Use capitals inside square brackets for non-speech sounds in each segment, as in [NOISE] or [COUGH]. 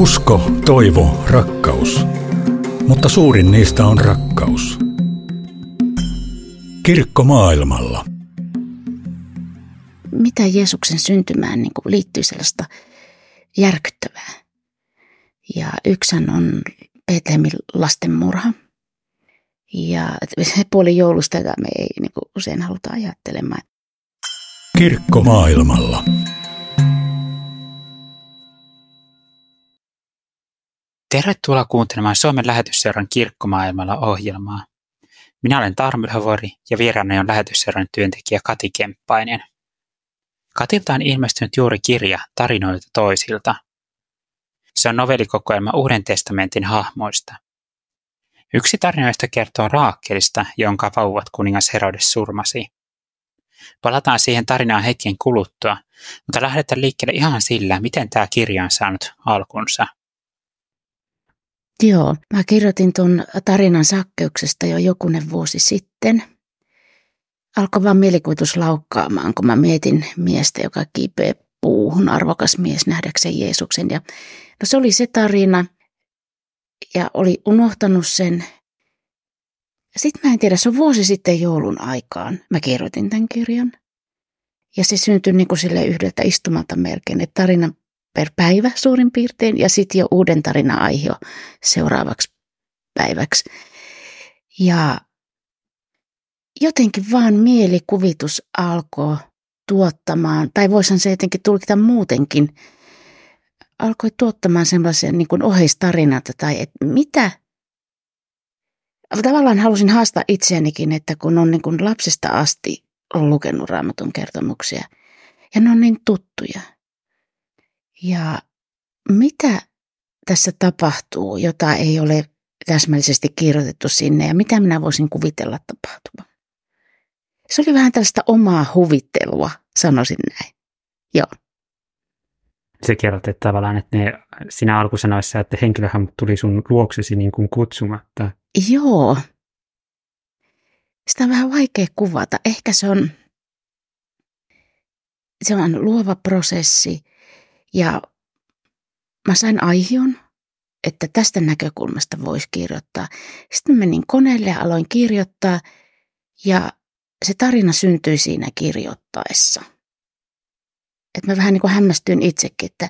Usko, toivo, rakkaus. Mutta suurin niistä on rakkaus. Kirkko maailmalla. Mitä Jeesuksen syntymään niin kuin liittyy sellaista järkyttävää? Ja yksi on Betlehemin lasten murha. Ja se puoli joulusta, jota me ei niin kuin usein haluta ajattelemaan. Kirkko maailmalla. Tervetuloa kuuntelemaan Suomen lähetysseuran Kirkkomaailmalla ohjelmaa. Minä olen Tarmo Ylhävuori ja vieraani on lähetysseuran työntekijä Kati Kemppainen. Katilta on ilmestynyt juuri kirja Tarinoilta toisilta. Se on novellikokoelma Uuden testamentin hahmoista. Yksi tarinoista kertoo Raakkelista, jonka vauvat kuningas Herodes surmasi. Palataan siihen tarinaan hetken kuluttua, mutta lähdetään liikkeelle ihan sillä, miten tämä kirja on saanut alkunsa – Joo, mä kirjoitin tuon tarinan sakkeuksesta jo jokunen vuosi sitten. Alkoi vaan mielikuvitus laukkaamaan, kun mä mietin miestä, joka kiipee puuhun, arvokas mies nähdäkseen Jeesuksen. Ja, no se oli se tarina, ja oli unohtanut sen. Sitten mä en tiedä, se on vuosi sitten joulun aikaan. Mä kirjoitin tämän kirjan. Ja se syntyi niin kuin sille yhdeltä istumalta melkein, että tarina per päivä suurin piirtein ja sitten jo uuden tarina aihe seuraavaksi päiväksi. Ja jotenkin vaan mielikuvitus alkoi tuottamaan, tai voisin se jotenkin tulkita muutenkin, alkoi tuottamaan sellaisen niin kuin oheistarinata tai että mitä, tavallaan halusin haastaa itseänikin, että kun on niin kuin lapsesta asti lukenut raamatun kertomuksia ja ne on niin tuttuja – ja mitä tässä tapahtuu, jota ei ole täsmällisesti kirjoitettu sinne ja mitä minä voisin kuvitella tapahtuvan? Se oli vähän tällaista omaa huvittelua, sanoisin näin. Joo. Se kerrot, että tavallaan, että ne, sinä alkusanoissa, että henkilöhän tuli sun luoksesi niin kuin kutsumatta. Joo. Sitä on vähän vaikea kuvata. Ehkä se on, se on luova prosessi ja mä sain aihion, että tästä näkökulmasta voisi kirjoittaa. Sitten menin koneelle ja aloin kirjoittaa ja se tarina syntyi siinä kirjoittaessa. Että mä vähän niin kuin hämmästyin itsekin, että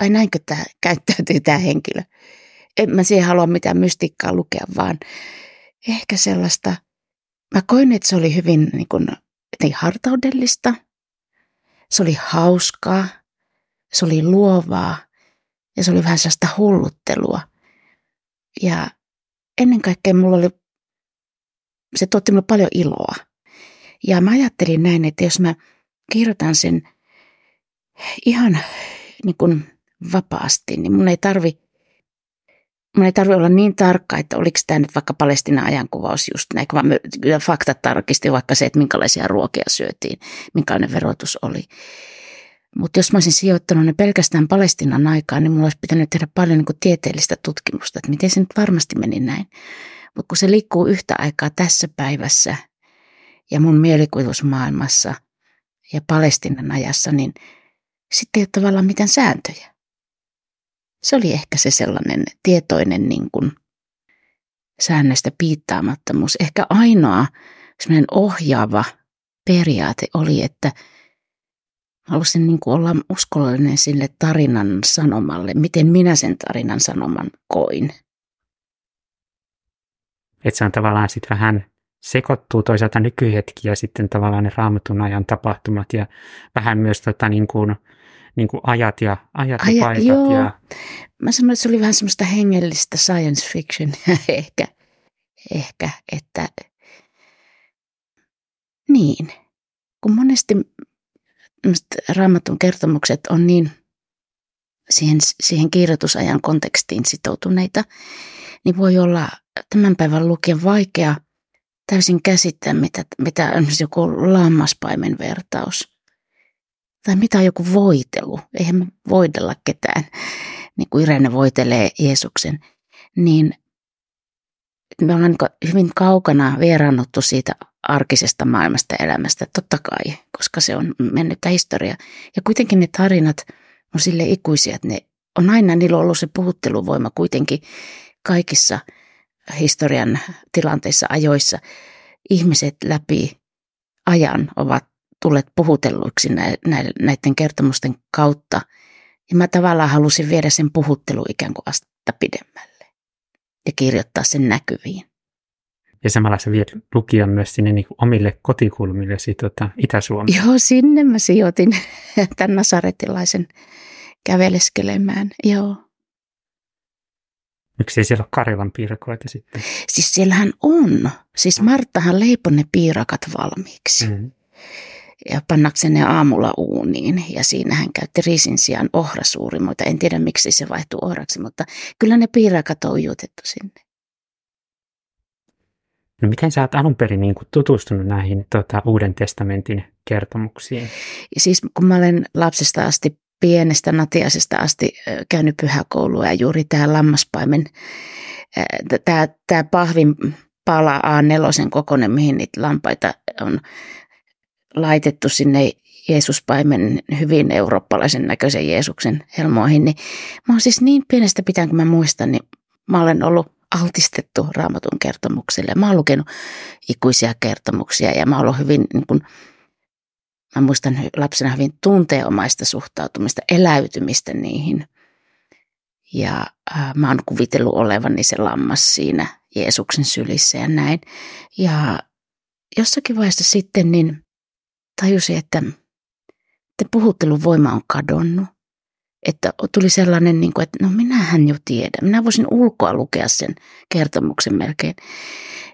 ai näinkö tämä [LAUGHS] käyttäytyy tämä henkilö. En mä siihen halua mitään mystikkaa lukea, vaan ehkä sellaista, mä koin, että se oli hyvin niin kuin, hartaudellista. Se oli hauskaa se oli luovaa ja se oli vähän sellaista hulluttelua. Ja ennen kaikkea mulla oli, se tuotti mulle paljon iloa. Ja mä ajattelin näin, että jos mä kirjoitan sen ihan niin kuin vapaasti, niin mun ei tarvi mun ei tarvi olla niin tarkka, että oliko tämä nyt vaikka Palestinan ajankuvaus just näin, vaan faktat tarkisti vaikka se, että minkälaisia ruokia syötiin, minkälainen verotus oli. Mutta jos mä olisin sijoittanut ne pelkästään Palestinan aikaan, niin mulla olisi pitänyt tehdä paljon niin tieteellistä tutkimusta, että miten se nyt varmasti meni näin. Mutta kun se liikkuu yhtä aikaa tässä päivässä ja mun mielikuvitusmaailmassa ja Palestinan ajassa, niin sitten ei ole tavallaan mitään sääntöjä. Se oli ehkä se sellainen tietoinen niin kuin säännöstä piittaamattomuus. Ehkä ainoa ohjaava periaate oli, että – halusin niin kuin olla uskollinen sille tarinan sanomalle, miten minä sen tarinan sanoman koin. Että se on tavallaan sitten vähän sekoittuu toisaalta nykyhetki ja sitten tavallaan ne raamatun ajan tapahtumat ja vähän myös tota niin kuin, niin kuin ajat ja, ajat Aja, ja paikat. Joo. Ja... Mä sanoin, että se oli vähän semmoista hengellistä science fiction [LAUGHS] ehkä, ehkä, että niin. Kun monesti raamatun kertomukset on niin siihen, siihen kirjoitusajan kontekstiin sitoutuneita, niin voi olla tämän päivän lukijan vaikea täysin käsittää, mitä, mitä on joku lammaspaimen vertaus. Tai mitä on joku voitelu. Eihän me voidella ketään, niin kuin Irene voitelee Jeesuksen. Niin me ollaan niin hyvin kaukana vieraannuttu siitä arkisesta maailmasta elämästä, totta kai, koska se on mennyttä historiaa. Ja kuitenkin ne tarinat on sille ikuisia, että ne on aina niillä ollut se puhutteluvoima kuitenkin kaikissa historian tilanteissa, ajoissa. Ihmiset läpi ajan ovat tulleet puhutelluiksi näiden kertomusten kautta. Ja mä tavallaan halusin viedä sen puhuttelu ikään kuin astetta pidemmälle ja kirjoittaa sen näkyviin. Ja samalla sä viet lukijan myös sinne niin omille kotikulmille tota, Itä-Suomeen. Joo, sinne mä sijoitin [LAUGHS] tämän nasaretilaisen käveleskelemään, joo. Miksi ei siellä ole Karjalan piirakoita sitten? Siis siellähän on. Siis Marttahan leipoi ne piirakat valmiiksi. Mm-hmm. Ja pannakseen ne aamulla uuniin. Ja siinä hän käytti riisin sijaan ohrasuurimoita. En tiedä miksi se vaihtui ohraksi, mutta kyllä ne piirakat on ujutettu sinne. No miten sä oot alun perin niin kuin tutustunut näihin tota, Uuden testamentin kertomuksiin? Siis kun mä olen lapsesta asti pienestä natiasesta asti käynyt pyhäkoulua ja juuri tämä lammaspaimen, tämä, tämä pahvin pala A4 kokoinen, mihin niitä lampaita on laitettu sinne Jeesuspaimen hyvin eurooppalaisen näköisen Jeesuksen helmoihin, niin mä oon siis niin pienestä pitäen, kun mä muistan, niin mä olen ollut altistettu raamatun kertomukselle. Mä oon lukenut ikuisia kertomuksia ja mä oon ollut hyvin niin kuin, mä muistan lapsena hyvin tunteomaista suhtautumista, eläytymistä niihin. Ja äh, mä oon kuvitellut olevani se lammas siinä Jeesuksen sylissä ja näin. Ja jossakin vaiheessa sitten niin tajusin, että, että puhuttelun voima on kadonnut. Että tuli sellainen, niin kuin, että no minähän jo tiedän. Minä voisin ulkoa lukea sen kertomuksen melkein.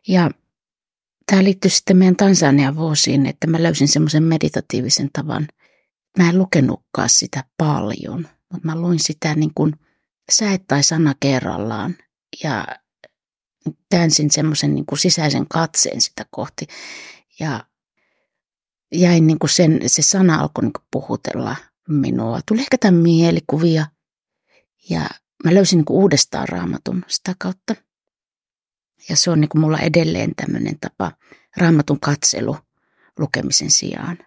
Ja Tämä liittyy sitten meidän Tansanian vuosiin, että mä löysin semmoisen meditatiivisen tavan. Mä en lukenutkaan sitä paljon, mutta mä luin sitä niin kuin säet tai sana kerrallaan ja täänsin semmoisen niin kuin sisäisen katseen sitä kohti. Ja jäin niin kuin sen, se sana alkoi niin kuin puhutella minua. Tuli ehkä tämän mielikuvia ja mä löysin niin kuin uudestaan raamatun sitä kautta – ja se on niin kuin mulla edelleen tämmöinen tapa raamatun katselu lukemisen sijaan.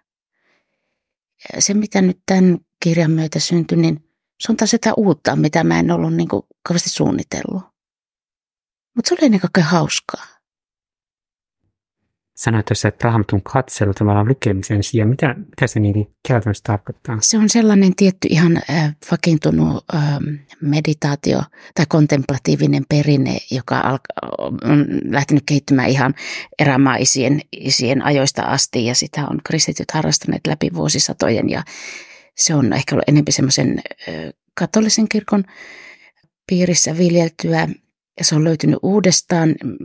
Ja se, mitä nyt tämän kirjan myötä syntyi, niin se on taas jotain uutta, mitä mä en ollut niin kuin kauheasti suunnitellut. Mutta se oli ennen kaikkea hauskaa sanoit tuossa, että raamatun katselu tavallaan lukemisen sijaan. Mitä, mitä se niin käytännössä tarkoittaa? Se on sellainen tietty ihan äh, vakiintunut äh, meditaatio tai kontemplatiivinen perinne, joka alka, on lähtenyt kehittymään ihan erämaisien isien ajoista asti ja sitä on kristityt harrastaneet läpi vuosisatojen ja se on ehkä ollut enemmän semmoisen äh, katolisen kirkon piirissä viljeltyä ja se on löytynyt uudestaan mm,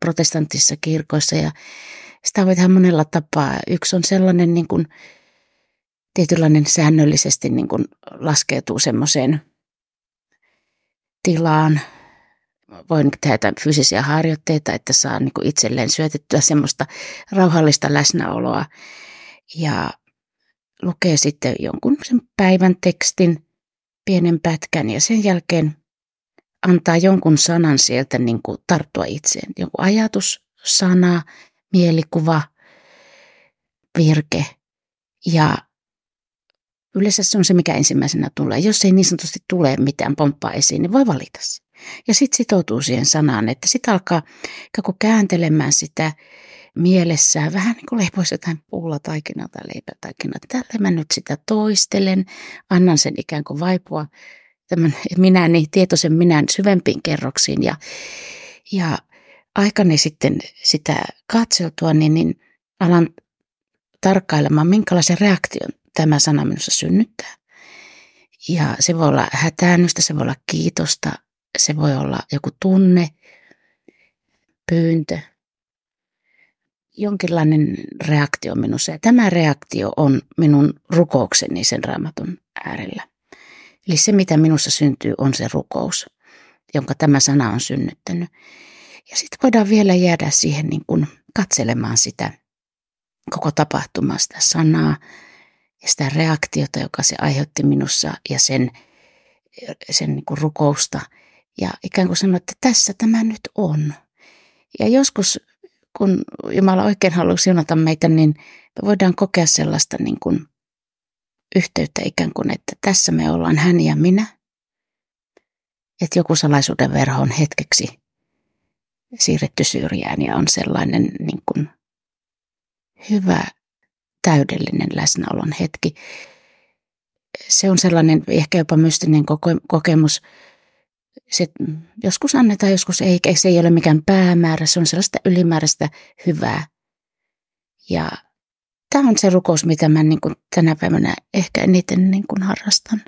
protestanttisissa kirkoissa ja sitä voi tehdä monella tapaa. Yksi on sellainen niin kuin, tietynlainen säännöllisesti niin kuin laskeutuu semmoiseen tilaan. Voin tehdä fyysisiä harjoitteita, että saa niin kuin itselleen syötettyä semmoista rauhallista läsnäoloa ja lukee sitten jonkun sen päivän tekstin, pienen pätkän ja sen jälkeen antaa jonkun sanan sieltä niin kuin tarttua itseen. Joku ajatus, sana, mielikuva, virke. Ja yleensä se on se, mikä ensimmäisenä tulee. Jos ei niin sanotusti tule mitään pomppaa esiin, niin voi valita se. Ja sitten sitoutuu siihen sanaan, että sitten alkaa kääntelemään sitä mielessään, vähän niin kuin leipoisi jotain puulataikinaa tai leipätaikinaa. Tällä mä nyt sitä toistelen, annan sen ikään kuin vaipua tämän minäni, tietoisen minän syvempiin kerroksiin ja, ja aikani sitten sitä katseltua, niin, niin alan tarkkailemaan, minkälaisen reaktion tämä sana minussa synnyttää. Ja se voi olla hätäännystä, se voi olla kiitosta, se voi olla joku tunne, pyyntö, jonkinlainen reaktio minussa. Ja tämä reaktio on minun rukoukseni sen raamatun äärellä. Eli se, mitä minussa syntyy, on se rukous, jonka tämä sana on synnyttänyt. Ja sitten voidaan vielä jäädä siihen niin kuin katselemaan sitä koko tapahtumaa, sitä sanaa ja sitä reaktiota, joka se aiheutti minussa ja sen, sen niin kuin rukousta. Ja ikään kuin sanoa, että tässä tämä nyt on. Ja joskus, kun Jumala oikein haluaa siunata meitä, niin me voidaan kokea sellaista niin kuin yhteyttä ikään kuin, että tässä me ollaan hän ja minä. että joku salaisuuden verho on hetkeksi siirretty syrjään ja on sellainen niin kuin hyvä, täydellinen läsnäolon hetki. Se on sellainen ehkä jopa mystinen kokemus. Se, joskus annetaan, joskus ei. Se ei ole mikään päämäärä, se on sellaista ylimääräistä hyvää. Ja tämä on se rukous, mitä mä niin kuin tänä päivänä ehkä eniten niin kuin harrastan.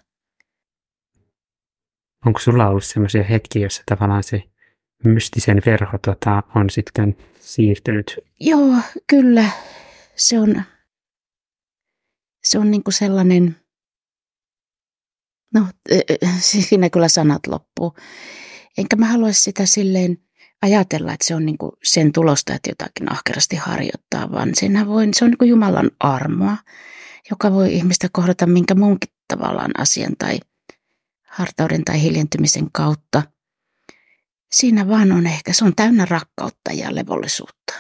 Onko sulla ollut sellaisia hetkiä, joissa tavallaan se mystisen verho tota, on sitten siirtynyt? Joo, kyllä. Se on, se on niin kuin sellainen, no siinä kyllä sanat loppuu. Enkä mä halua sitä silleen ajatella, että se on niin kuin sen tulosta, että jotakin ahkerasti harjoittaa, vaan siinä voi, se on niin kuin Jumalan armoa, joka voi ihmistä kohdata minkä muunkin tavallaan asian tai hartauden tai hiljentymisen kautta. Siinä vaan on ehkä, se on täynnä rakkautta ja levollisuutta.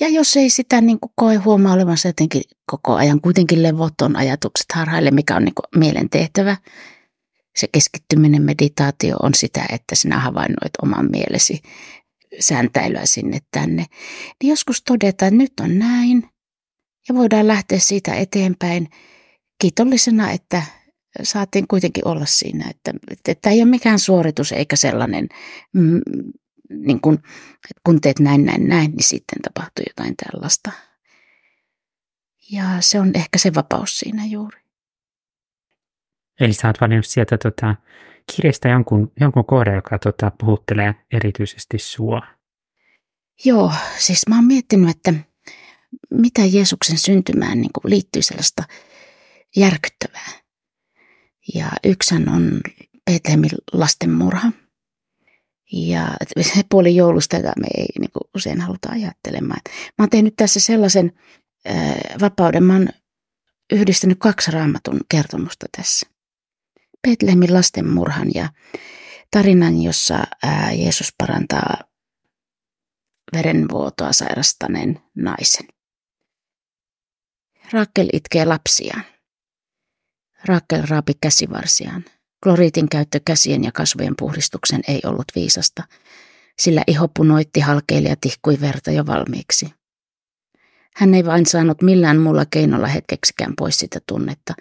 Ja jos ei sitä niin kuin koe huomaa olevansa jotenkin koko ajan kuitenkin levoton ajatukset harhaille, mikä on niin kuin mielen tehtävä, se keskittyminen meditaatio on sitä, että sinä havainnoit oman mielesi sääntäilyä sinne tänne. Niin joskus todetaan, että nyt on näin ja voidaan lähteä siitä eteenpäin kiitollisena, että saatiin kuitenkin olla siinä, että, että tämä ei ole mikään suoritus eikä sellainen, mm, niin kun, että kun teet näin, näin, näin, niin sitten tapahtuu jotain tällaista. Ja se on ehkä se vapaus siinä juuri. Eli sä oot valinnut sieltä tota, kirjasta jonkun, jonkun kohdan, joka tota, puhuttelee erityisesti sua. Joo, siis mä oon miettinyt, että mitä Jeesuksen syntymään niin liittyy sellaista järkyttävää. Ja yksän on Betlehemin lasten murha. Ja se puoli joulusta, jota me ei niin kuin usein haluta ajattelemaan. Mä oon tehnyt tässä sellaisen äh, vapauden, mä oon yhdistänyt kaksi raamatun kertomusta tässä. Betlehemin lasten murhan ja tarinan, jossa Jeesus parantaa verenvuotoa sairastaneen naisen. Rakkel itkee lapsiaan. Rakkel raapi käsivarsiaan. Kloriitin käyttö käsien ja kasvojen puhdistuksen ei ollut viisasta, sillä iho punoitti halkeili ja tihkui verta jo valmiiksi. Hän ei vain saanut millään muulla keinolla hetkeksikään pois sitä tunnetta,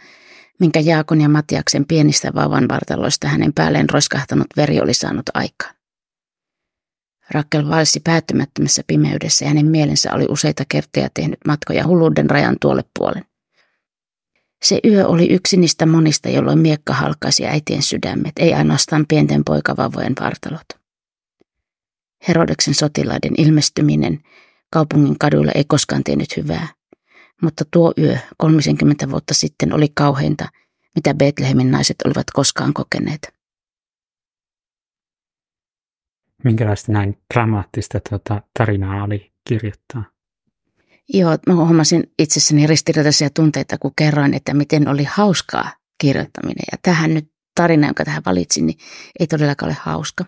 minkä Jaakon ja Matiaksen pienistä vauvan vartaloista hänen päälleen roiskahtanut veri oli saanut aikaan. Rakkel valsi päättymättömässä pimeydessä ja hänen mielensä oli useita kertoja tehnyt matkoja hulluuden rajan tuolle puolen. Se yö oli yksi niistä monista, jolloin miekka halkaisi äitien sydämet, ei ainoastaan pienten poikavavojen vartalot. Herodeksen sotilaiden ilmestyminen kaupungin kaduilla ei koskaan tehnyt hyvää, mutta tuo yö 30 vuotta sitten oli kauheinta, mitä Betlehemin naiset olivat koskaan kokeneet. Minkälaista näin dramaattista tuota, tarinaa oli kirjoittaa? Joo, mä huomasin itsessäni ristiriitaisia tunteita, kun kerroin, että miten oli hauskaa kirjoittaminen. Ja tähän nyt tarina, jonka tähän valitsin, niin ei todellakaan ole hauska.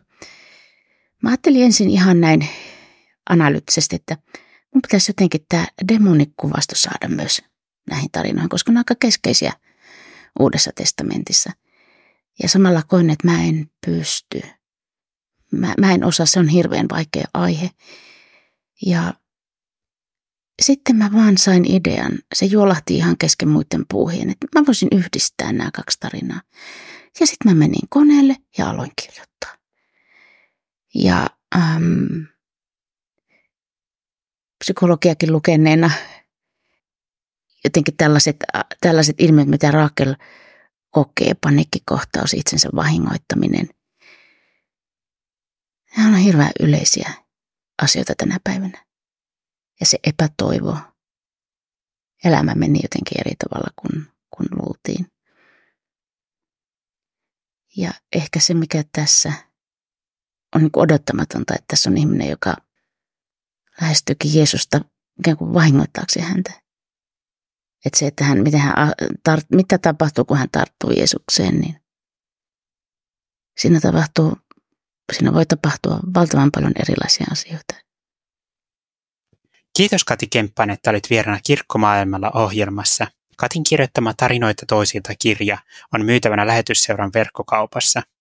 Mä ajattelin ensin ihan näin analyyttisesti, että mun pitäisi jotenkin tämä demonikuvasto saada myös näihin tarinoihin, koska ne on aika keskeisiä Uudessa testamentissa. Ja samalla koin, että mä en pysty. Mä, mä en osaa, se on hirveän vaikea aihe. Ja sitten mä vaan sain idean, se juolahti ihan kesken muiden puuhien, että mä voisin yhdistää nämä kaksi tarinaa. Ja sitten mä menin koneelle ja aloin kirjoittaa. Ja ähm, psykologiakin lukeneena jotenkin tällaiset, tällaiset ilmiöt, mitä Raakel kokee, paniikkikohtaus, itsensä vahingoittaminen. Nämä on hirveän yleisiä asioita tänä päivänä. Ja se epätoivo. Elämä meni jotenkin eri tavalla kuin, kuin luultiin. Ja ehkä se, mikä tässä on niin odottamatonta, että tässä on ihminen, joka lähestyykin Jeesusta ikään kuin vahingoittaakseen häntä. Että se, että hän, miten hän, tart, mitä tapahtuu, kun hän tarttuu Jeesukseen, niin siinä tapahtuu, siinä voi tapahtua valtavan paljon erilaisia asioita. Kiitos Kati Kemppainen, että olit vieraana Kirkkomaailmalla ohjelmassa. Katin kirjoittama tarinoita toisilta kirja on myytävänä lähetysseuran verkkokaupassa –